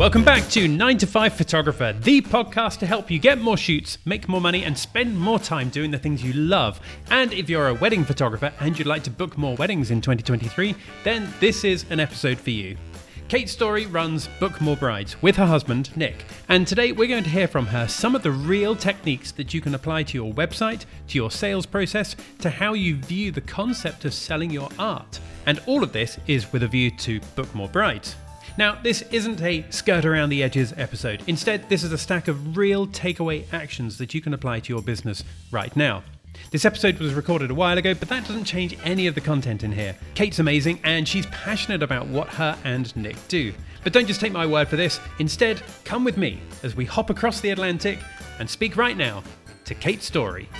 Welcome back to 9 to 5 Photographer, the podcast to help you get more shoots, make more money, and spend more time doing the things you love. And if you're a wedding photographer and you'd like to book more weddings in 2023, then this is an episode for you. Kate Story runs Book More Brides with her husband, Nick. And today we're going to hear from her some of the real techniques that you can apply to your website, to your sales process, to how you view the concept of selling your art. And all of this is with a view to Book More Brides. Now, this isn't a skirt around the edges episode. Instead, this is a stack of real takeaway actions that you can apply to your business right now. This episode was recorded a while ago, but that doesn't change any of the content in here. Kate's amazing and she's passionate about what her and Nick do. But don't just take my word for this, instead, come with me as we hop across the Atlantic and speak right now to Kate's Story.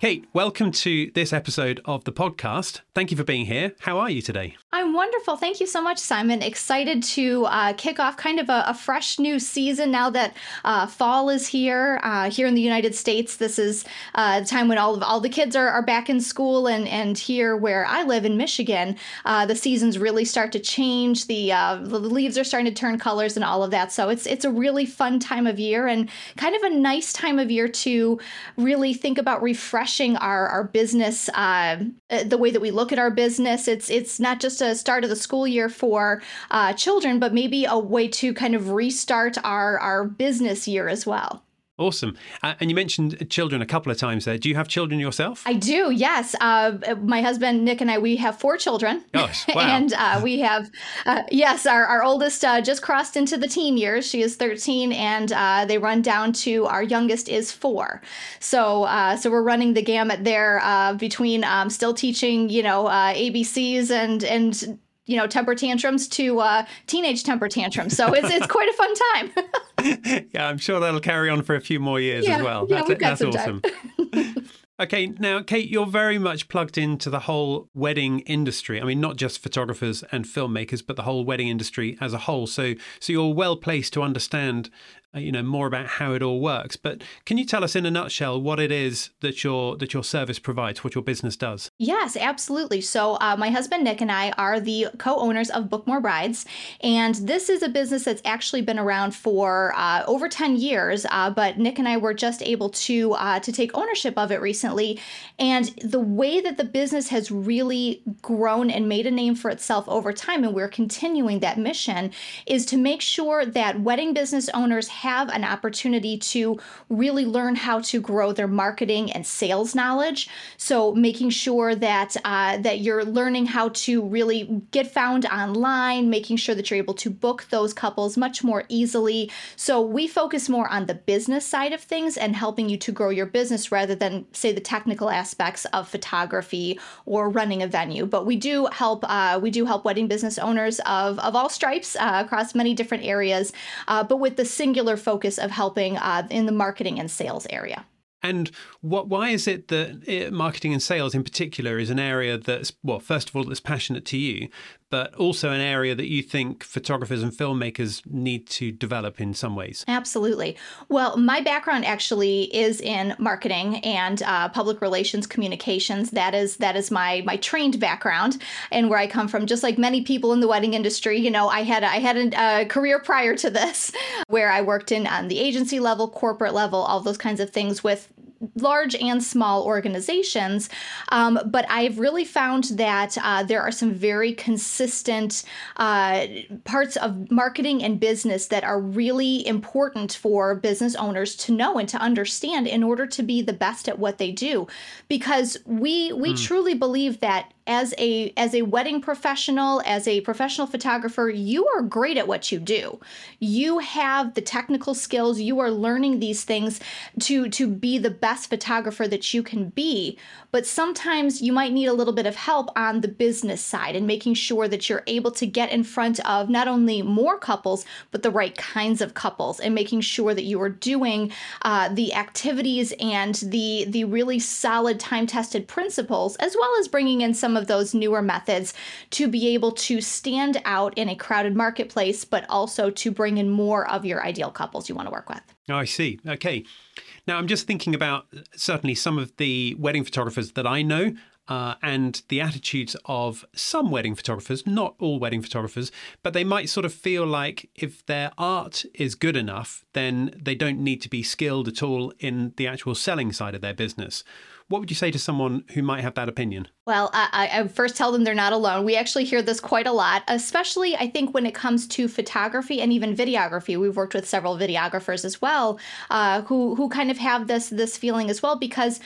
Kate, welcome to this episode of the podcast. Thank you for being here. How are you today? I'm wonderful. Thank you so much, Simon. Excited to uh, kick off kind of a, a, fresh new season now that uh, fall is here. Uh, here in the United States, this is uh, the time when all of all the kids are, are back in school, and and here where I live in Michigan, uh, the seasons really start to change. The uh, the leaves are starting to turn colors and all of that. So it's it's a really fun time of year and kind of a nice time of year to really think about refreshing our our business, the way that we look at our business. It's it's not just a start of the school year for uh, children, but maybe a way to kind of restart our, our business year as well. Awesome. Uh, and you mentioned children a couple of times there. Do you have children yourself? I do, yes. Uh, my husband, Nick, and I, we have four children. Gosh, wow. and uh, we have, uh, yes, our, our oldest uh, just crossed into the teen years. She is 13, and uh, they run down to our youngest is four. So, so we're running the gamut there between um, still teaching, you know, ABCs and, and you know temper tantrums to uh, teenage temper tantrums. So it's it's quite a fun time. yeah, I'm sure that'll carry on for a few more years yeah, as well. Yeah, that's, we've got that's some awesome. Time. Okay, now, Kate, you're very much plugged into the whole wedding industry. I mean, not just photographers and filmmakers, but the whole wedding industry as a whole. So, so you're well placed to understand you know more about how it all works. But can you tell us in a nutshell what it is that your that your service provides, what your business does? Yes, absolutely. So uh, my husband Nick and I are the co-owners of Book More Brides, and this is a business that's actually been around for uh, over ten years. Uh, but Nick and I were just able to uh, to take ownership of it recently, and the way that the business has really grown and made a name for itself over time, and we're continuing that mission, is to make sure that wedding business owners have an opportunity to really learn how to grow their marketing and sales knowledge. So making sure that uh, that you're learning how to really get found online, making sure that you're able to book those couples much more easily. So we focus more on the business side of things and helping you to grow your business rather than say the technical aspects of photography or running a venue. But we do help uh, we do help wedding business owners of of all stripes uh, across many different areas, uh, but with the singular focus of helping uh, in the marketing and sales area. And what, why is it that eh, marketing and sales in particular is an area that's, well, first of all, that's passionate to you, but also an area that you think photographers and filmmakers need to develop in some ways? Absolutely. Well, my background actually is in marketing and uh, public relations communications. That is that is my my trained background and where I come from. Just like many people in the wedding industry, you know, I had I had a, a career prior to this where I worked in on the agency level, corporate level, all those kinds of things with large and small organizations. Um, but I've really found that uh, there are some very consistent uh, parts of marketing and business that are really important for business owners to know and to understand in order to be the best at what they do. Because we we mm. truly believe that as a as a wedding professional as a professional photographer you are great at what you do. You have the technical skills. You are learning these things to to be the best photographer that you can be. But sometimes you might need a little bit of help on the business side and making sure that you're able to get in front of not only more couples but the right kinds of couples and making sure that you are doing uh, the activities and the the really solid time tested principles as well as bringing in some some of those newer methods to be able to stand out in a crowded marketplace, but also to bring in more of your ideal couples you want to work with. Oh, I see. Okay. Now, I'm just thinking about certainly some of the wedding photographers that I know uh, and the attitudes of some wedding photographers, not all wedding photographers, but they might sort of feel like if their art is good enough, then they don't need to be skilled at all in the actual selling side of their business. What would you say to someone who might have that opinion? Well, I, I, first tell them they're not alone. We actually hear this quite a lot, especially I think when it comes to photography and even videography. We've worked with several videographers as well, uh, who who kind of have this this feeling as well because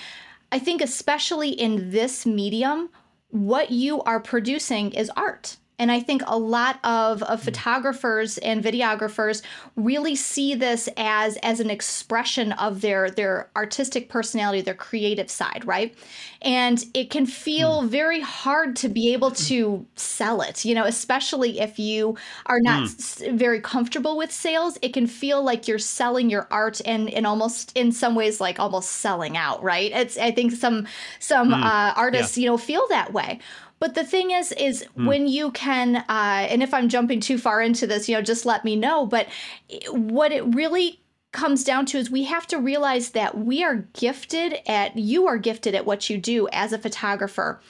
I think especially in this medium, what you are producing is art. And I think a lot of, of photographers and videographers really see this as as an expression of their their artistic personality, their creative side, right? And it can feel mm. very hard to be able to sell it, you know, especially if you are not mm. very comfortable with sales. It can feel like you're selling your art and and almost in some ways like almost selling out, right? It's I think some some mm. uh, artists, yeah. you know, feel that way but the thing is, is mm. when you can, uh, and if I'm jumping too far into this, you know, just let me know. But what it really comes down to is we have to realize that we are gifted at, you are gifted at what you do as a photographer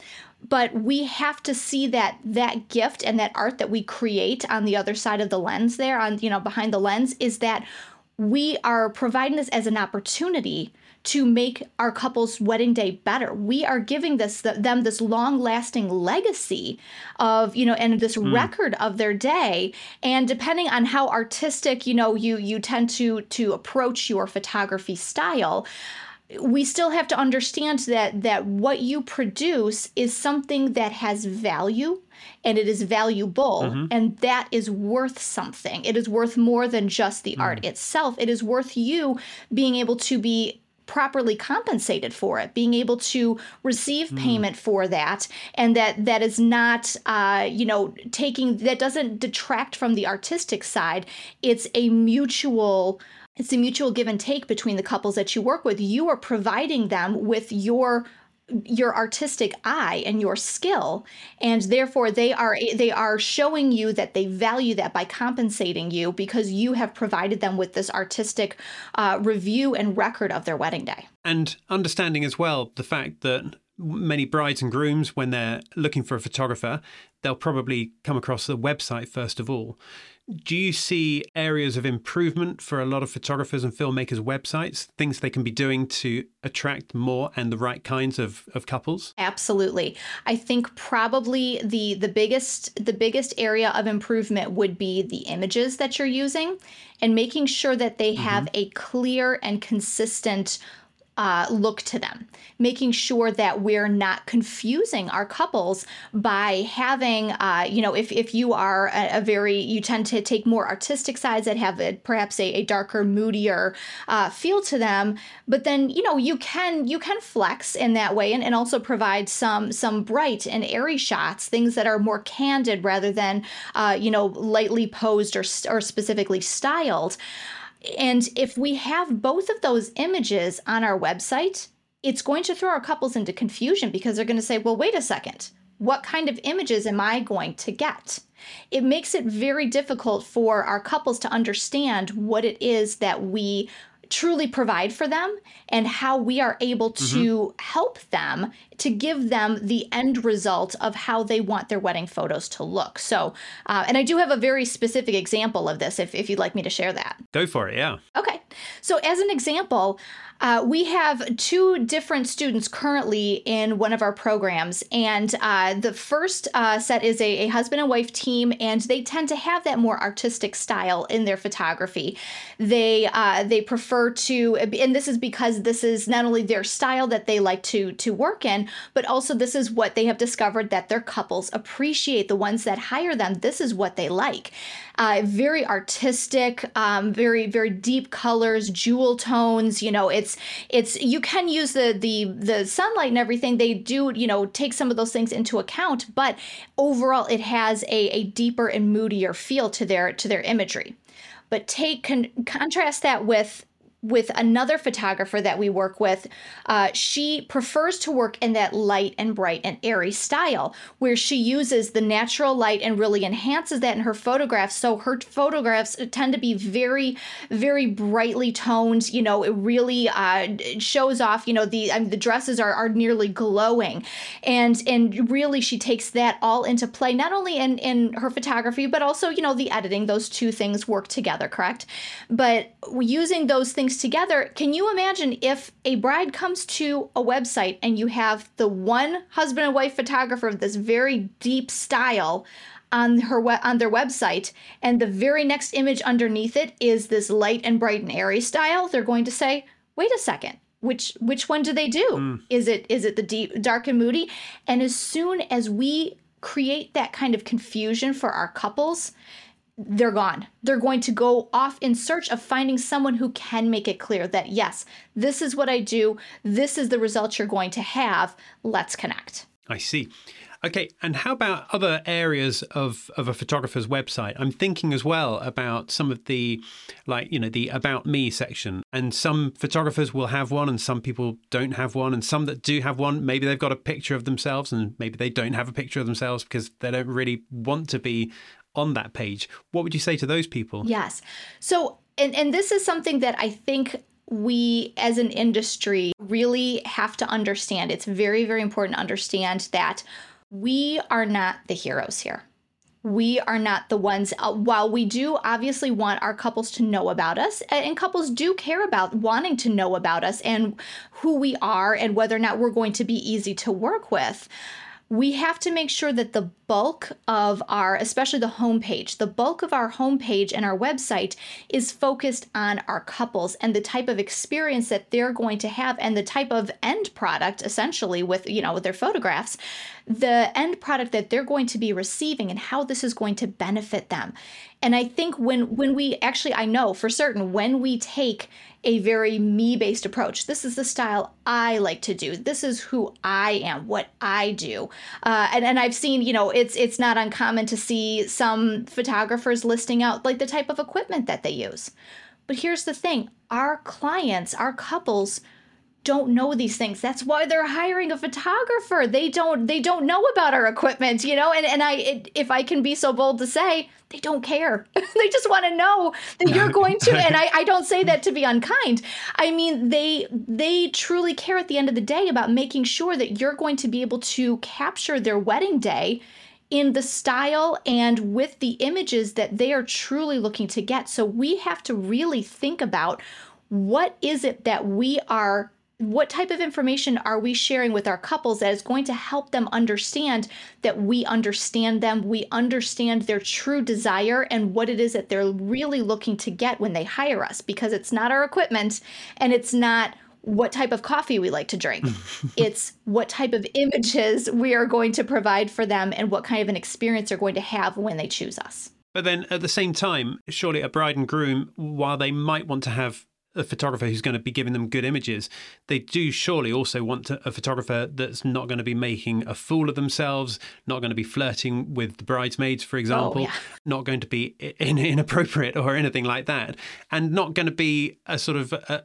but we have to see that that gift and that art that we create on the other side of the lens there on you know behind the lens is that we are providing this as an opportunity to make our couple's wedding day better. We are giving this them this long-lasting legacy of, you know, and this mm. record of their day. And depending on how artistic, you know, you you tend to to approach your photography style, we still have to understand that that what you produce is something that has value and it is valuable mm-hmm. and that is worth something it is worth more than just the mm. art itself it is worth you being able to be properly compensated for it, being able to receive mm. payment for that, and that that is not, uh, you know, taking that doesn't detract from the artistic side. It's a mutual. It's a mutual give and take between the couples that you work with. You are providing them with your your artistic eye and your skill and therefore they are they are showing you that they value that by compensating you because you have provided them with this artistic uh, review and record of their wedding day. And understanding as well the fact that many brides and grooms when they're looking for a photographer they'll probably come across the website first of all do you see areas of improvement for a lot of photographers and filmmakers' websites, things they can be doing to attract more and the right kinds of, of couples? Absolutely. I think probably the the biggest the biggest area of improvement would be the images that you're using and making sure that they mm-hmm. have a clear and consistent uh, look to them, making sure that we're not confusing our couples by having, uh, you know, if, if you are a, a, very, you tend to take more artistic sides that have a, perhaps a, a darker, moodier uh, feel to them, but then, you know, you can, you can flex in that way and, and also provide some, some bright and airy shots, things that are more candid rather than, uh, you know, lightly posed or, or specifically styled. And if we have both of those images on our website, it's going to throw our couples into confusion because they're going to say, well, wait a second, what kind of images am I going to get? It makes it very difficult for our couples to understand what it is that we truly provide for them and how we are able to mm-hmm. help them to give them the end result of how they want their wedding photos to look. So, uh, and I do have a very specific example of this if, if you'd like me to share that. Go for it, yeah. Okay. So, as an example, uh, we have two different students currently in one of our programs, and uh, the first uh, set is a, a, husband and wife team, and they tend to have that more artistic style in their photography. They uh, they prefer to, and this is because this is not only their style that they like to to work in, but also this is what they have discovered that their couples appreciate. The ones that hire them, this is what they like. Uh, very artistic, um, very very deep colors, jewel tones. You know, it's it's you can use the the the sunlight and everything. They do you know take some of those things into account, but overall it has a, a deeper and moodier feel to their to their imagery. But take con- contrast that with with another photographer that we work with, uh, she prefers to work in that light and bright and airy style, where she uses the natural light and really enhances that in her photographs. So her photographs tend to be very, very brightly toned. You know, it really uh, shows off. You know, the I mean, the dresses are are nearly glowing, and and really she takes that all into play, not only in in her photography, but also you know the editing. Those two things work together, correct? But using those things together, can you imagine if a bride comes to a website and you have the one husband and wife photographer of this very deep style on her on their website and the very next image underneath it is this light and bright and airy style, they're going to say, "Wait a second which which one do they do mm. is it is it the deep dark and moody and as soon as we create that kind of confusion for our couples they're gone. They're going to go off in search of finding someone who can make it clear that, yes, this is what I do. This is the result you're going to have. Let's connect. I see. Okay, and how about other areas of, of a photographer's website? I'm thinking as well about some of the, like, you know, the About Me section. And some photographers will have one, and some people don't have one. And some that do have one, maybe they've got a picture of themselves, and maybe they don't have a picture of themselves because they don't really want to be on that page. What would you say to those people? Yes. So, and, and this is something that I think we as an industry really have to understand. It's very, very important to understand that we are not the heroes here. We are not the ones, uh, while we do obviously want our couples to know about us, and couples do care about wanting to know about us and who we are and whether or not we're going to be easy to work with we have to make sure that the bulk of our, especially the homepage, the bulk of our homepage and our website is focused on our couples and the type of experience that they're going to have and the type of end product, essentially, with, you know, with their photographs, the end product that they're going to be receiving and how this is going to benefit them. And I think when when we actually I know for certain when we take a very me based approach. This is the style I like to do. This is who I am, what I do. Uh, and, and I've seen, you know, it's it's not uncommon to see some photographers listing out like the type of equipment that they use. But here's the thing our clients, our couples, don't know these things. That's why they're hiring a photographer. They don't they don't know about our equipment, you know? And and I it, if I can be so bold to say, they don't care. they just want to know that you're going to and I, I don't say that to be unkind. I mean, they they truly care at the end of the day about making sure that you're going to be able to capture their wedding day in the style and with the images that they are truly looking to get. So we have to really think about what is it that we are what type of information are we sharing with our couples that is going to help them understand that we understand them, we understand their true desire and what it is that they're really looking to get when they hire us because it's not our equipment and it's not what type of coffee we like to drink. it's what type of images we are going to provide for them and what kind of an experience they're going to have when they choose us. But then at the same time, surely a bride and groom, while they might want to have a photographer who's going to be giving them good images, they do surely also want to, a photographer that's not going to be making a fool of themselves, not going to be flirting with the bridesmaids, for oh, example, oh, yeah. not going to be in, inappropriate or anything like that, and not going to be a sort of, a,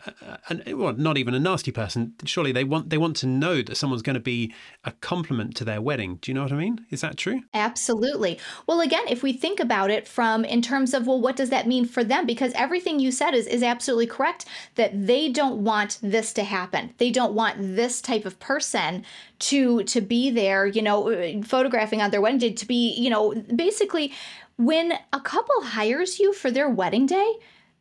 a, a, well, not even a nasty person. Surely they want they want to know that someone's going to be a compliment to their wedding. Do you know what I mean? Is that true? Absolutely. Well, again, if we think about it from in terms of well, what does that mean for them? Because everything you said is is absolutely correct that they don't want this to happen. They don't want this type of person to to be there, you know, photographing on their wedding day to be, you know, basically when a couple hires you for their wedding day,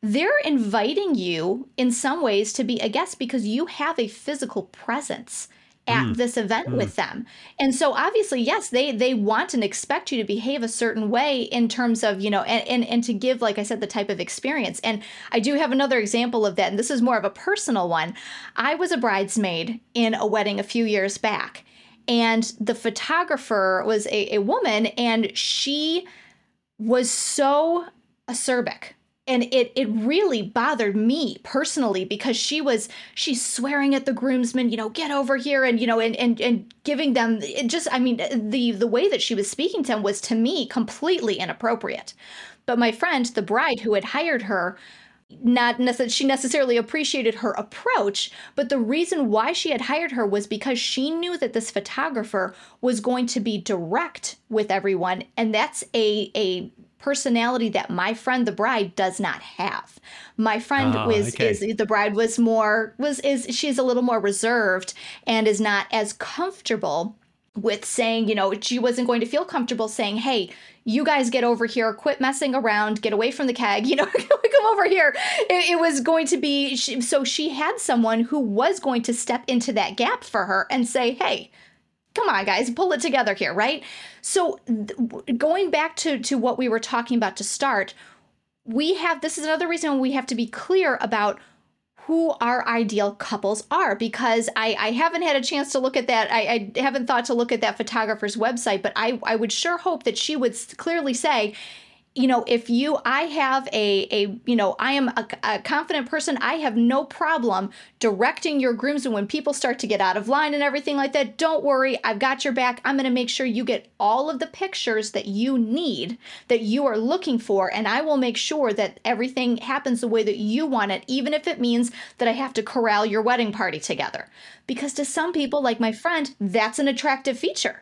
they're inviting you in some ways to be a guest because you have a physical presence at mm. this event mm. with them. And so obviously, yes, they they want and expect you to behave a certain way in terms of, you know, and, and and to give, like I said, the type of experience. And I do have another example of that, and this is more of a personal one. I was a bridesmaid in a wedding a few years back, and the photographer was a, a woman, and she was so acerbic and it it really bothered me personally because she was she's swearing at the groomsmen you know get over here and you know and and, and giving them it just i mean the the way that she was speaking to them was to me completely inappropriate. But my friend the bride who had hired her not necessarily she necessarily appreciated her approach but the reason why she had hired her was because she knew that this photographer was going to be direct with everyone and that's a a personality that my friend the bride does not have my friend Ah, was okay. is the bride was more was is she's a little more reserved and is not as comfortable with saying, you know, she wasn't going to feel comfortable saying, hey, you guys get over here, quit messing around, get away from the keg, you know, come over here. It, it was going to be, she, so she had someone who was going to step into that gap for her and say, hey, come on guys pull it together here right so th- going back to to what we were talking about to start we have this is another reason we have to be clear about who our ideal couples are because I, I haven't had a chance to look at that. I, I haven't thought to look at that photographer's website, but I, I would sure hope that she would clearly say, you know, if you, I have a, a, you know, I am a, a confident person. I have no problem directing your groomsmen when people start to get out of line and everything like that. Don't worry, I've got your back. I'm going to make sure you get all of the pictures that you need, that you are looking for, and I will make sure that everything happens the way that you want it, even if it means that I have to corral your wedding party together. Because to some people, like my friend, that's an attractive feature.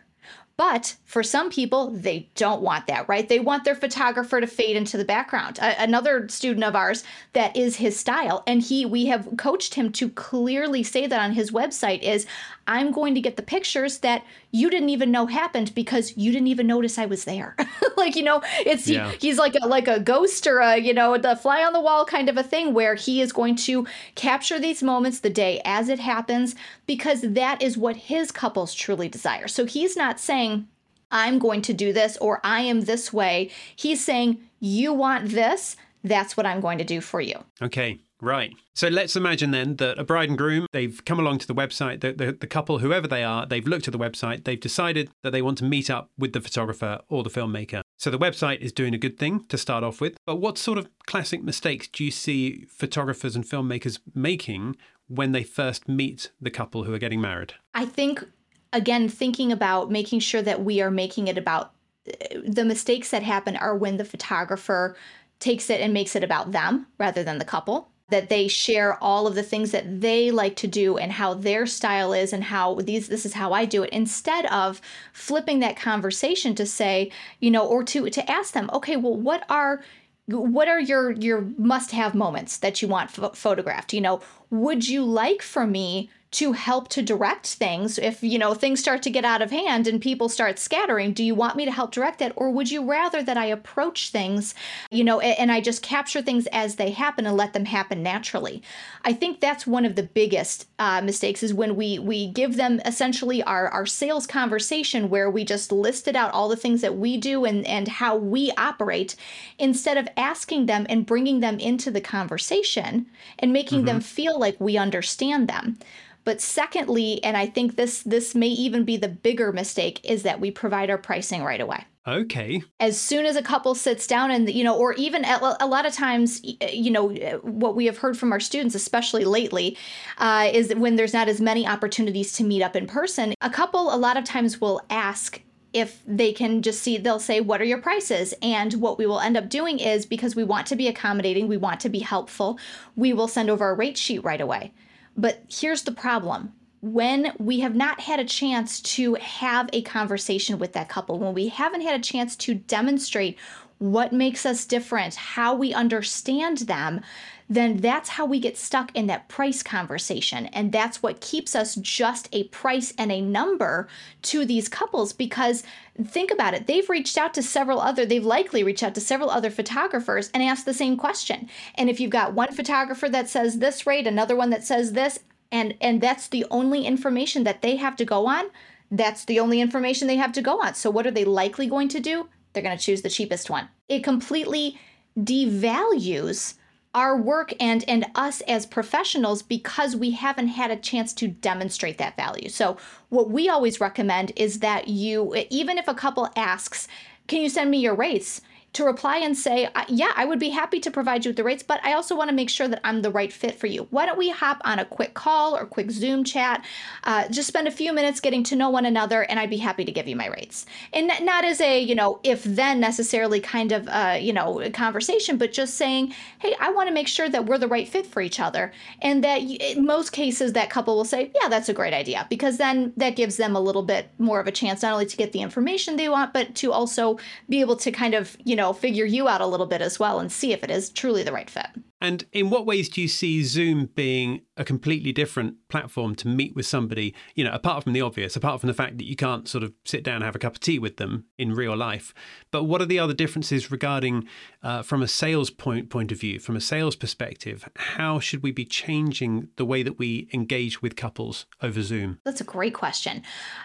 But for some people, they don't want that, right? They want their photographer to fade into the background. A- another student of ours that is his style, and he we have coached him to clearly say that on his website is I'm going to get the pictures that you didn't even know happened because you didn't even notice I was there. like, you know, it's he- he's like a like a ghost or a, you know, the fly on the wall kind of a thing where he is going to capture these moments the day as it happens because that is what his couples truly desire. So he's not saying I'm going to do this or I am this way. He's saying, You want this? That's what I'm going to do for you. Okay, right. So let's imagine then that a bride and groom, they've come along to the website, the, the, the couple, whoever they are, they've looked at the website, they've decided that they want to meet up with the photographer or the filmmaker. So the website is doing a good thing to start off with. But what sort of classic mistakes do you see photographers and filmmakers making when they first meet the couple who are getting married? I think, again, thinking about making sure that we are making it about uh, the mistakes that happen are when the photographer takes it and makes it about them rather than the couple. That they share all of the things that they like to do and how their style is and how these this is how I do it instead of flipping that conversation to say, you know, or to to ask them, okay, well, what are what are your your must have moments that you want ph photographed? You know would you like for me to help to direct things. If you know things start to get out of hand and people start scattering do you want me to help direct that or would you rather that i approach things you know and i just capture things as they happen and let them happen naturally? I think that's one of the biggest uh, mistakes is when we we give them essentially our our sales conversation where we just listed out all the things that we do and and how we operate instead of asking them and bringing them into the conversation and making them feel like we understand them but secondly and i think this this may even be the bigger mistake is that we provide our pricing right away. Okay. as soon as a couple sits down and you know or even a, a lot of times you know what we have heard from our students especially lately uh, is that when there's not as many opportunities to meet up in person a couple a lot of times will ask if they can just see they'll say what are your prices? And what we will end up doing is because we want to be accommodating we want to be helpful we will send over a rate sheet right away but here's the problem. When we have not had a chance to have a conversation with that couple, when we haven't had a chance to demonstrate what makes us different, how we understand them, then that's how we get stuck in that price conversation. And that's what keeps us just a price and a number to these couples because think about it. They've reached out to several other, they've likely reached out to several other photographers and asked the same question. And if you've got one photographer that says this rate, another one that says this, and and that's the only information that they have to go on that's the only information they have to go on so what are they likely going to do they're going to choose the cheapest one. It completely devalues our work and and us as professionals because we haven't had a chance to demonstrate that value. So what we always recommend is that you even if a couple asks can you send me your rates to reply and say, Yeah, I would be happy to provide you with the rates, but I also want to make sure that I'm the right fit for you. Why don't we hop on a quick call or quick Zoom chat? Uh, just spend a few minutes getting to know one another, and I'd be happy to give you my rates. And not as a, you know, if then necessarily kind of, uh, you know, conversation, but just saying, Hey, I want to make sure that we're the right fit for each other. And that in most cases, that couple will say, Yeah, that's a great idea, because then that gives them a little bit more of a chance not only to get the information they want, but to also be able to kind of, you know, figure you out a little bit as well and see if it is truly the right fit. And in what ways do you see Zoom being a completely different platform to meet with somebody, you know, apart from the obvious, apart from the fact that you can't sort of sit down and have a cup of tea with them in real life? But what are the other differences regarding, uh, from a sales point, point of view, from a sales perspective? How should we be changing the way that we engage with couples over Zoom? That's a great question.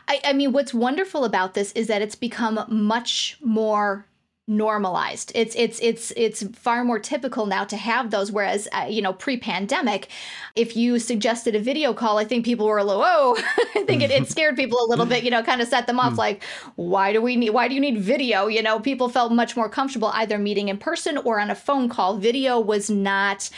I, I mean, what's wonderful about this is that it's become much more normalized. It's it's it's it's far more typical now to have those. Whereas uh, you know pre-pandemic, if you suggested a video call, I think people were a little whoa. I think it, it scared people a little bit. You know, kind of set them off. Hmm. Like, why do we need? Why do you need video? You know, people felt much more comfortable either meeting in person or on a phone call. Video was not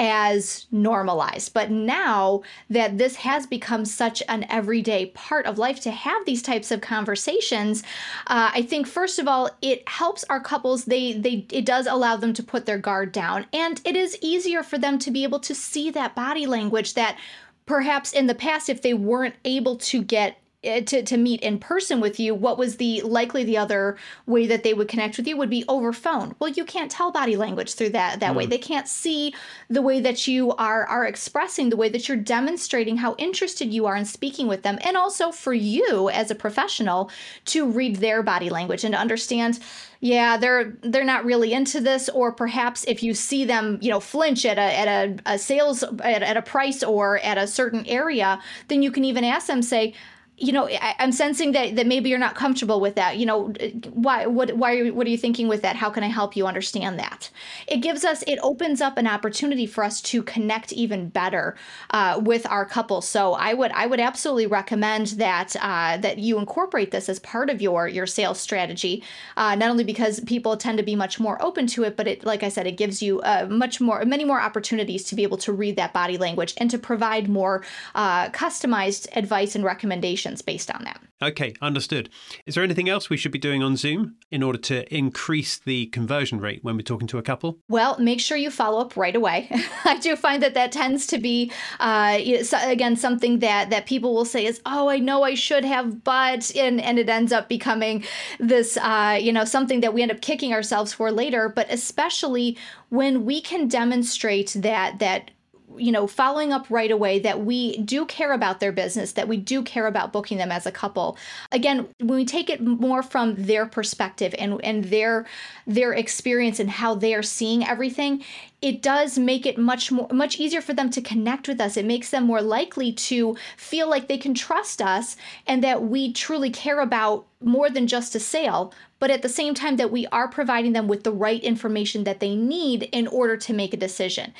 as normalized. But now that this has become such an everyday part of life to have these types of conversations, uh, I think first of all it helps our couples. They they it does allow them to put their guard down, and it is easier for them to be able to see that body language that perhaps in the past if they weren't able to get to, to meet in person with you what was the likely the other way that they would connect with you would be over phone well you can't tell body language through that that mm. way they can't see the way that you are are expressing the way that you're demonstrating how interested you are in speaking with them and also for you as a professional to read their body language and to understand yeah they're they're not really into this or perhaps if you see them you know flinch at a at a, a sales at, at a price or at a certain area then you can even ask them say you know, I, am sensing that that maybe you're not comfortable with that. You know, why? What? Why? Are, what are you thinking with that? How can I help you understand that? It gives us. It opens up an opportunity for us to connect even better uh, with our couple. So I would. I would absolutely recommend that uh, that you incorporate this as part of your your sales strategy. Uh, not only because people tend to be much more open to it, but it, like I said, it gives you uh, much more, many more opportunities to be able to read that body language and to provide more uh, customized advice and recommendations based on that. Okay, understood. Is there anything else we should be doing on Zoom in order to increase the conversion rate when we're talking to a couple? Well, make sure you follow up right away. I do find that that tends to be, uh, again, something that that people will say is, "Oh, I know I should have," but and and it ends up becoming this, uh, you know, something that we end up kicking ourselves for later. But especially when we can demonstrate that that you know, following up right away that we do care about their business, that we do care about booking them as a couple. Again, when we take it more from their perspective and and their their experience and how they are seeing everything, it does make it much more much easier for them to connect with us. It makes them more likely to feel like they can trust us and that we truly care about more than just a sale, but at the same time that we are providing them with the right information that they need in order to make a decision.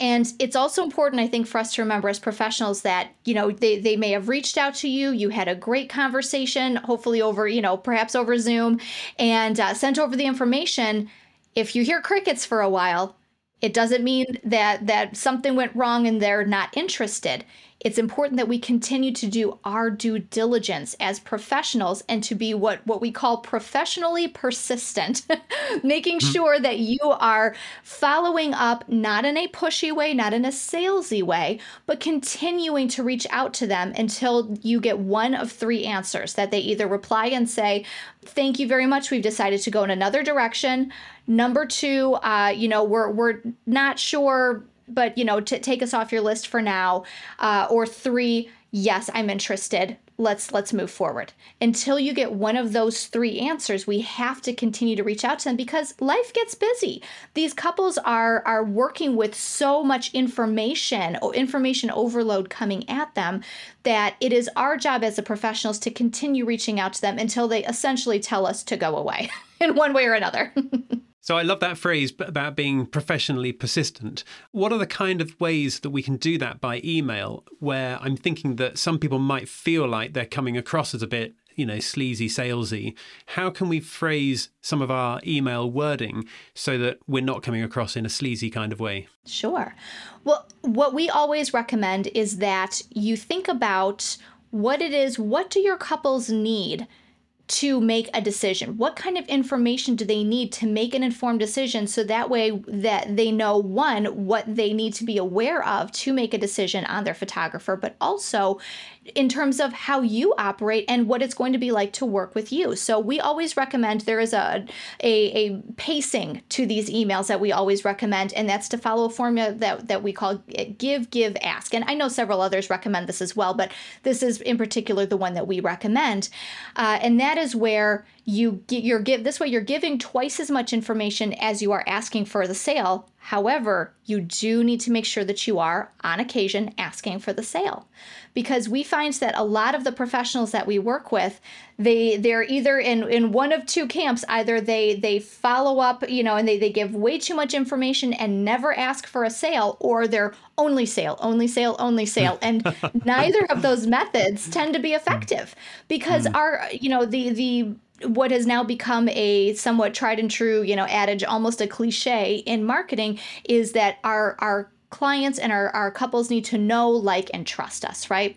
And it's also important, I think, for us to remember as professionals that, you know, they, they may have reached out to you, you had a great conversation, hopefully over, you know, perhaps over Zoom, and uh, sent over the information. If you hear crickets for a while, it doesn't mean that that something went wrong and they're not interested. It's important that we continue to do our due diligence as professionals and to be what, what we call professionally persistent, making mm-hmm. sure that you are following up not in a pushy way, not in a salesy way, but continuing to reach out to them until you get one of three answers that they either reply and say, Thank you very much. We've decided to go in another direction. Number two, uh, you know, we're we're not sure but you know, to take us off your list for now. Uh, or three, yes, I'm interested. Let's let's move forward. Until you get one of those three answers, we have to continue to reach out to them because life gets busy. These couples are are working with so much information, information overload coming at them that it is our job as the professionals to continue reaching out to them until they essentially tell us to go away in one way or another. So I love that phrase about being professionally persistent. What are the kind of ways that we can do that by email where I'm thinking that some people might feel like they're coming across as a bit you know, sleazy, salesy. How can we phrase some of our email wording so that we're not coming across in a sleazy kind of way? Sure. Well, what we always recommend is that you think about what it is, what do your couples need to make a decision? What kind of information do they need to make an informed decision so that way that they know one what they need to be aware of to make a decision on their photographer but also in terms of how you operate and what it's going to be like to work with you. So we always recommend there is a, a, a pacing to these emails that we always recommend, and that's to follow a formula that, that we call give, give, ask. And I know several others recommend this as well, but this is in particular the one that we recommend. Uh, and that is where you get you're give this way you're giving twice as much information as you are asking for the sale. However you do need to make sure that you are on occasion asking for the sale. Because we find that a lot of the professionals that we work with they they're either in in one of two camps. Either they they follow up you know and they, they give way too much information and never ask for a sale or they're only sale only sale only sale. And neither of those methods tend to be effective. Because mm. our you know the the what has now become a somewhat tried and true, you know, adage, almost a cliche in marketing, is that our our clients and our, our couples need to know, like, and trust us, right?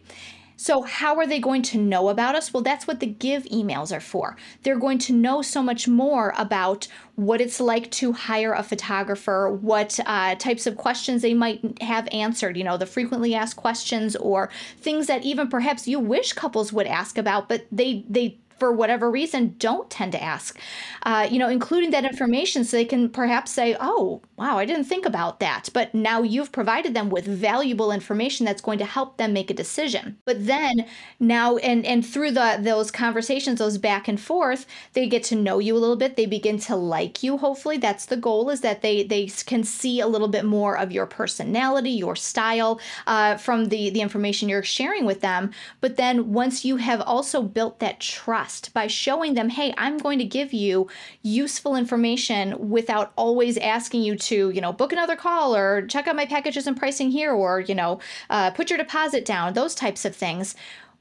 So, how are they going to know about us? Well, that's what the give emails are for. They're going to know so much more about what it's like to hire a photographer, what uh, types of questions they might have answered, you know, the frequently asked questions or things that even perhaps you wish couples would ask about, but they, they for whatever reason don't tend to ask uh, you know including that information so they can perhaps say oh wow i didn't think about that. But now you've provided them with valuable information that's going to help them make a decision. But then now and and through the those conversations those back and forth they get to know you a little bit. They begin to like you hopefully. That's the goal is that they they can see a little bit more of your personality your style uh, from the the information you're sharing with them. But then once you have also built that trust trust by showing them, hey, I'm going to give you useful information without always asking you to, you know, book another call or check out my packages and pricing here or, you know, uh, put your deposit down, those types of things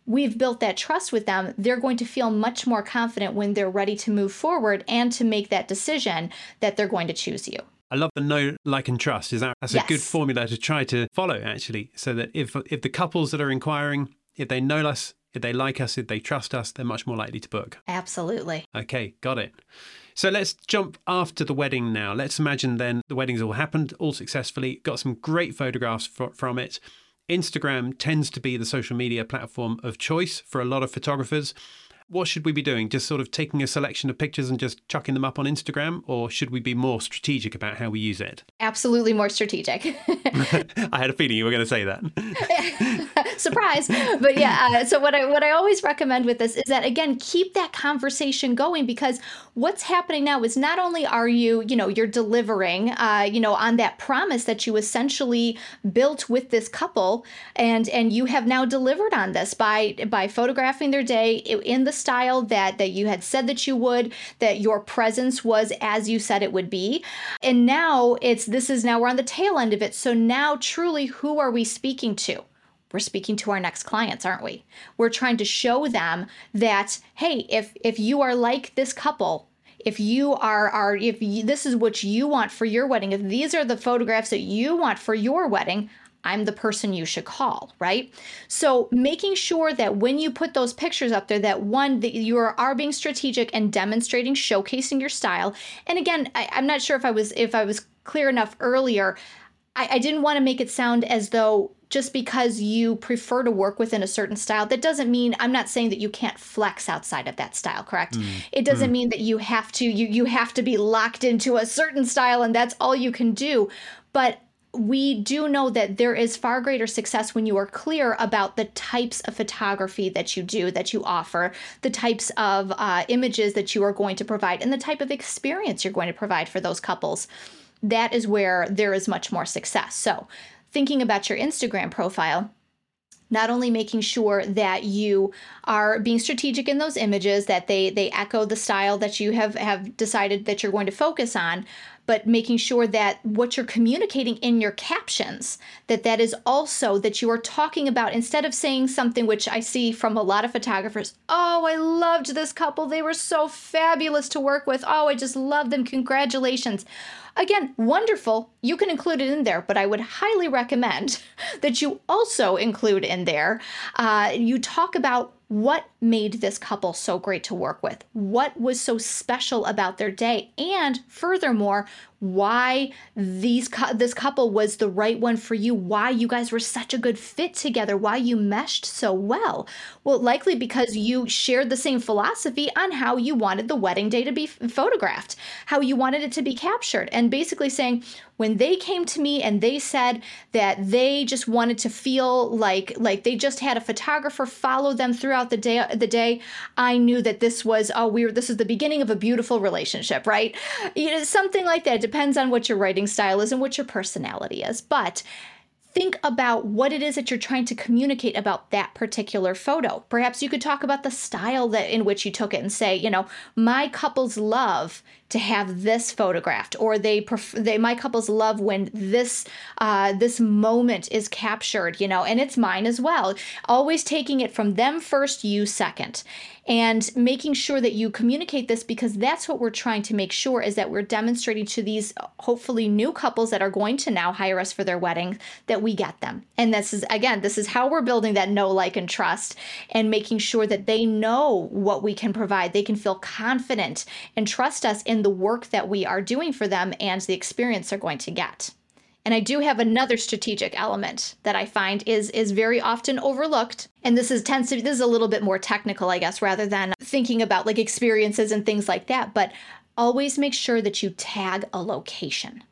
we've built that trust with them, they're going to feel much more confident when they're ready to move forward and to make that decision that they're going to choose you. I love the know, like, and trust. Is that that's yes. a good formula to try to follow actually, so that if if the couples that are inquiring, if they know us, if they like us, if they trust us, they're much more likely to book. Absolutely. Okay, got it. So let's jump after the wedding now. Let's imagine then the wedding's all happened, all successfully, got some great photographs from it. Instagram tends to be the social media platform of choice for a lot of photographers what should we be doing? Just sort of taking a selection of pictures and just chucking them up on Instagram? Or should we be more strategic about how we use it? Absolutely more strategic. I had a feeling you were going to say that. Surprise. But yeah, uh, so what I what I always recommend with this is that again, keep that conversation going because what's happening now is not only are you, you know, you're delivering uh, you know, on that promise that you essentially built with this couple and and you have now delivered on this by by photographing their day in the style that that you had said that you would, that your presence was as you said it would be. And now it's this is now we're on the tail end of it. So now truly who are we speaking to? We're speaking to our next clients aren't we we're trying to show them that hey if if you are like this couple if you are are if you, this is what you want for your wedding if these are the photographs that you want for your wedding I'm the person you should call, right? So making sure that when you put those pictures up there, that one, that you are, are being strategic and demonstrating, showcasing your style. And again, I, I'm not sure if I was if I was clear enough earlier. I, I didn't want to make it sound as though just because you prefer to work within a certain style, that doesn't mean I'm not saying that you can't flex outside of that style, correct? Mm. It doesn't mm. mean that you have to you you have to be locked into a certain style and that's all you can do. But we do know that there is far greater success when you are clear about the types of photography that you do, that you offer, the types of uh, images that you are going to provide, and the type of experience you're going to provide for those couples. That is where there is much more success. So, thinking about your Instagram profile, not only making sure that you are being strategic in those images that they they echo the style that you have have decided that you're going to focus on but making sure that what you're communicating in your captions that that is also that you are talking about instead of saying something which I see from a lot of photographers, "Oh, I loved this couple. They were so fabulous to work with. Oh, I just love them. Congratulations." Again, wonderful. You can include it in there, but I would highly recommend that you also include in there. Uh, you talk about what made this couple so great to work with, what was so special about their day, and furthermore, why these this couple was the right one for you, why you guys were such a good fit together, why you meshed so well. Well, likely because you shared the same philosophy on how you wanted the wedding day to be photographed, how you wanted it to be captured, and basically saying when they came to me and they said that they just wanted to feel like like they just had a photographer follow them throughout the day the day, I knew that this was oh we were this is the beginning of a beautiful relationship, right? You know, something like that depends on what your writing style is and what your personality is. But think about what it is that you're trying to communicate about that particular photo. Perhaps you could talk about the style that in which you took it and say, you know, my couples love to have this photographed or they prefer they my couples love when this uh, this moment is captured you know and it's mine as well. Always taking it from them first you second and making sure that you communicate this because that's what we're trying to make sure is that we're demonstrating to these hopefully new couples that are going to now hire us for their wedding that we get them. And this is again this is how we're building that know like and trust and making sure that they know what we can provide. They can feel confident and trust us in the work that we are doing for them and the experience they're going to get. And I do have another strategic element that I find is is very often overlooked. And this is tends to this is a little bit more technical, I guess, rather than thinking about like experiences and things like that. But always make sure that you tag a location.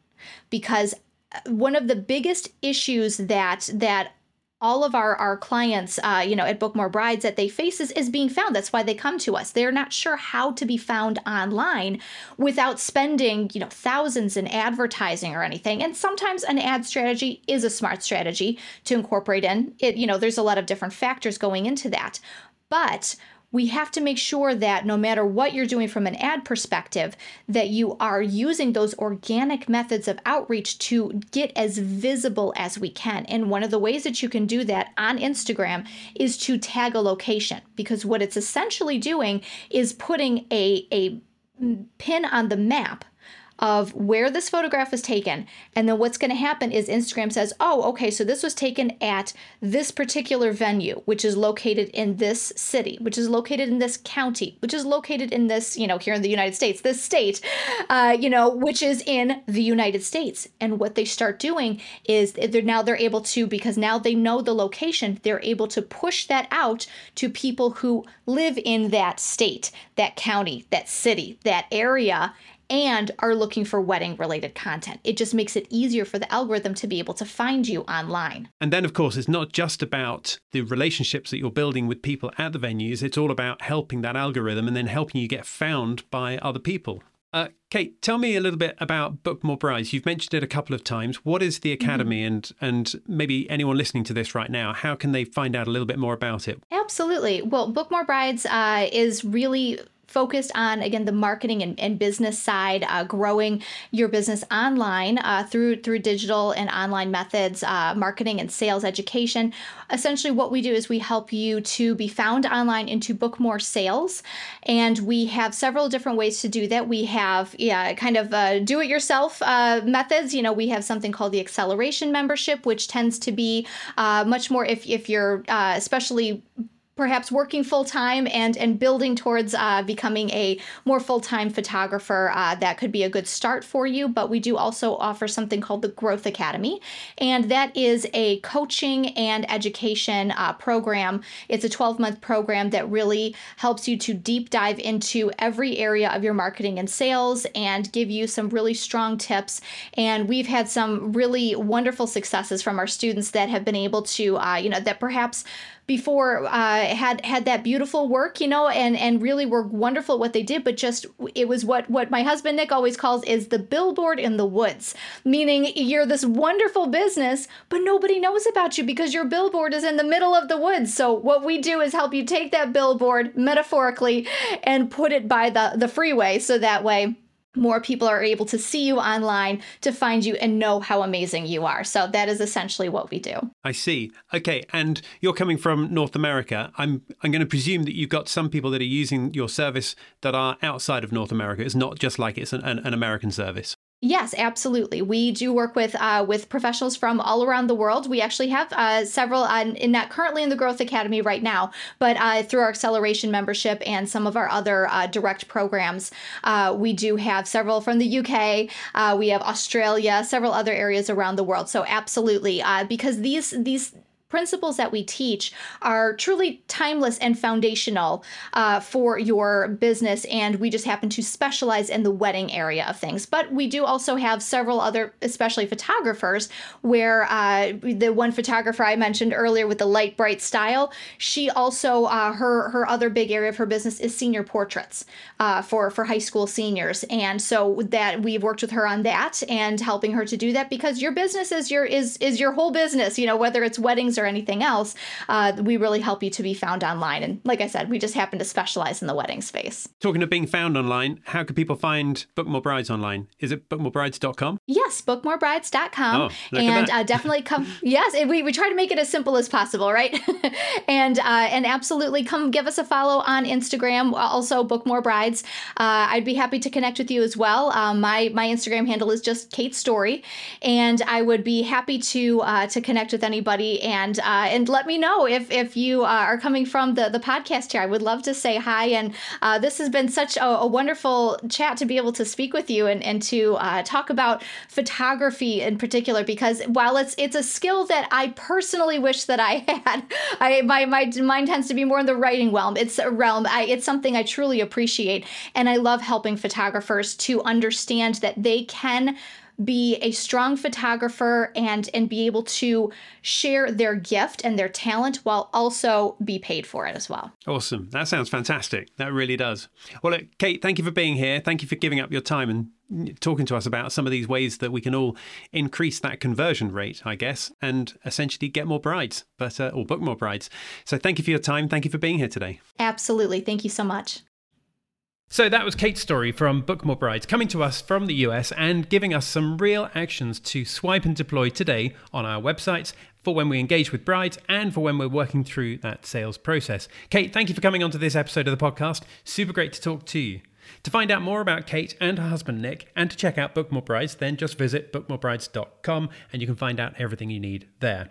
Because uh, one of the biggest issues that that all of our our clients uh, you know at Book More Brides that they face is, is being found. That's why they come to us. They're not sure how to be found online without spending you know thousands in advertising or anything. And sometimes an ad strategy is a smart strategy to incorporate in. It you know there's a lot of different factors going into that. But we have to make sure that no matter what you're doing from an ad perspective that you are using those organic methods of outreach to get as visible as we can. And one of the ways that you can do that on instagram is to tag a location because what it's essentially doing is putting a, a pin on the map of where this photograph was taken. And then what's going to happen is Instagram says, oh, okay, so this was taken at this particular venue, which is located in this city, which is located in this county, which is located in this, you know, here in the United States, this state, uh, you know, which is in the United States. And what they start doing is they're now they're able to, because now they know the location, they're able to push that out to people who live in that state, that county, that city, that area and are looking for wedding related content. It just makes it easier for the algorithm to be able to find you online. And then, of course, it's not just about the relationships that you're building with people at the venues, it's all about helping that algorithm and then helping you get found by other people. Uh, Kate, tell me a little bit about Book More Brides. You've mentioned it a couple of times. What is the Academy, mm-hmm. and and maybe anyone listening to this right now, how can they find out a little bit more about it? Absolutely. Well, Book More Brides uh, is really focused on again the marketing and, and business side, uh, growing your business online uh, through through digital and online methods, uh, marketing and sales education. Essentially, what we do is we help you to be found online and to book more sales, and we have several different ways to do that. We have yeah, kind of uh, do-it-yourself uh, methods. You know, we have something called the acceleration membership, which tends to be uh, much more if if you're especially perhaps working full time and and building towards uh, becoming a more full time photographer, uh, that could be a good start for you. But we do also offer something called the Growth Academy, and that is a coaching and education uh, program. It's a 12 month program that really helps you to deep dive into every area of your marketing and sales and give you some really strong tips. And we've had some really wonderful successes from our students that have been able to, uh, you know, that perhaps before uh, had had that beautiful work, you know, and and really were wonderful at what they did. But just it was what what my husband Nick always calls is the billboard in the woods, meaning you're this wonderful business, but nobody knows about you because your billboard is in the middle of the woods. So what we do is help you take that billboard metaphorically and put it by the the freeway, so that way more people are able to see you online, to find you, and know how amazing you are. So that is essentially what we do. I see. Okay, and you're coming from North America. I'm I'm going to presume that you've got some people that are using your service that are outside of North America. It's not just like it's an, an, an American service. Yes, absolutely. We do work with uh, with professionals from all around the world. We actually have uh, several, uh, in not currently in the Growth Academy right now, but uh, through our acceleration membership and some of our other uh, direct programs, uh, we do have several from the UK. we have Australia, several other areas around the world. So absolutely, because these these principles that we teach are truly timeless and foundational uh, for your business. And we just happen to specialize in the wedding area of things. But we do also have several other, especially photographers, where uh, the one photographer I mentioned earlier with the light, bright style, she also, uh, her, her other big area of her business is senior portraits uh, for, for high school seniors. And so that we've worked with her on that and helping her to do that because your business is your, is, is your whole business, you know, whether it's weddings or anything else, uh, we really help you to be found online. And like I said, we just happen to specialize in the wedding space. Talking of being found online, how can people find Book More Brides online? Is it bookmorebrides.com? Yes, bookmorebrides.com. Oh, and uh, definitely come. yes, we, we try to make it as simple as possible, right? and uh, and absolutely come give us a follow on Instagram. Also, Book More Brides. Uh, I'd be happy to connect with you as well. Um, my my Instagram handle is just Kate Story, and I would be happy to uh, to connect with anybody and and uh, and let me know if if you uh, are coming from the the podcast here. I would love to say hi. And uh, this has been such a, a, wonderful chat to be able to speak with you and and to uh, talk about photography in particular because while it's it's a skill that I personally wish that I had, I my my mind tends to be more in the writing realm. It's a realm. I, it's something I truly appreciate, and I love helping photographers to understand that they can be a strong photographer and and be able to share their gift and their talent while also be paid for it as well. Awesome. That sounds fantastic. That really does. Well, look, Kate, thank you for being here. Thank you for giving up your time and talking to us about some of these ways that we can all increase that conversion rate, I guess, and essentially get more brides, but uh, or book more brides. So thank you for your time. Thank you for being here today. Absolutely. Thank you so much. So that was Kate's Story from Book More Brides coming to us from the US and giving us some real actions to swipe and deploy today on our websites for when we engage with brides and for when we're working through that sales process. Kate, thank you for coming onto this episode of the podcast. Super great to talk to you. To find out more about Kate and her husband Nick and to check out Book More Brides, then just visit bookmorebrides.com and you can find out everything you need there.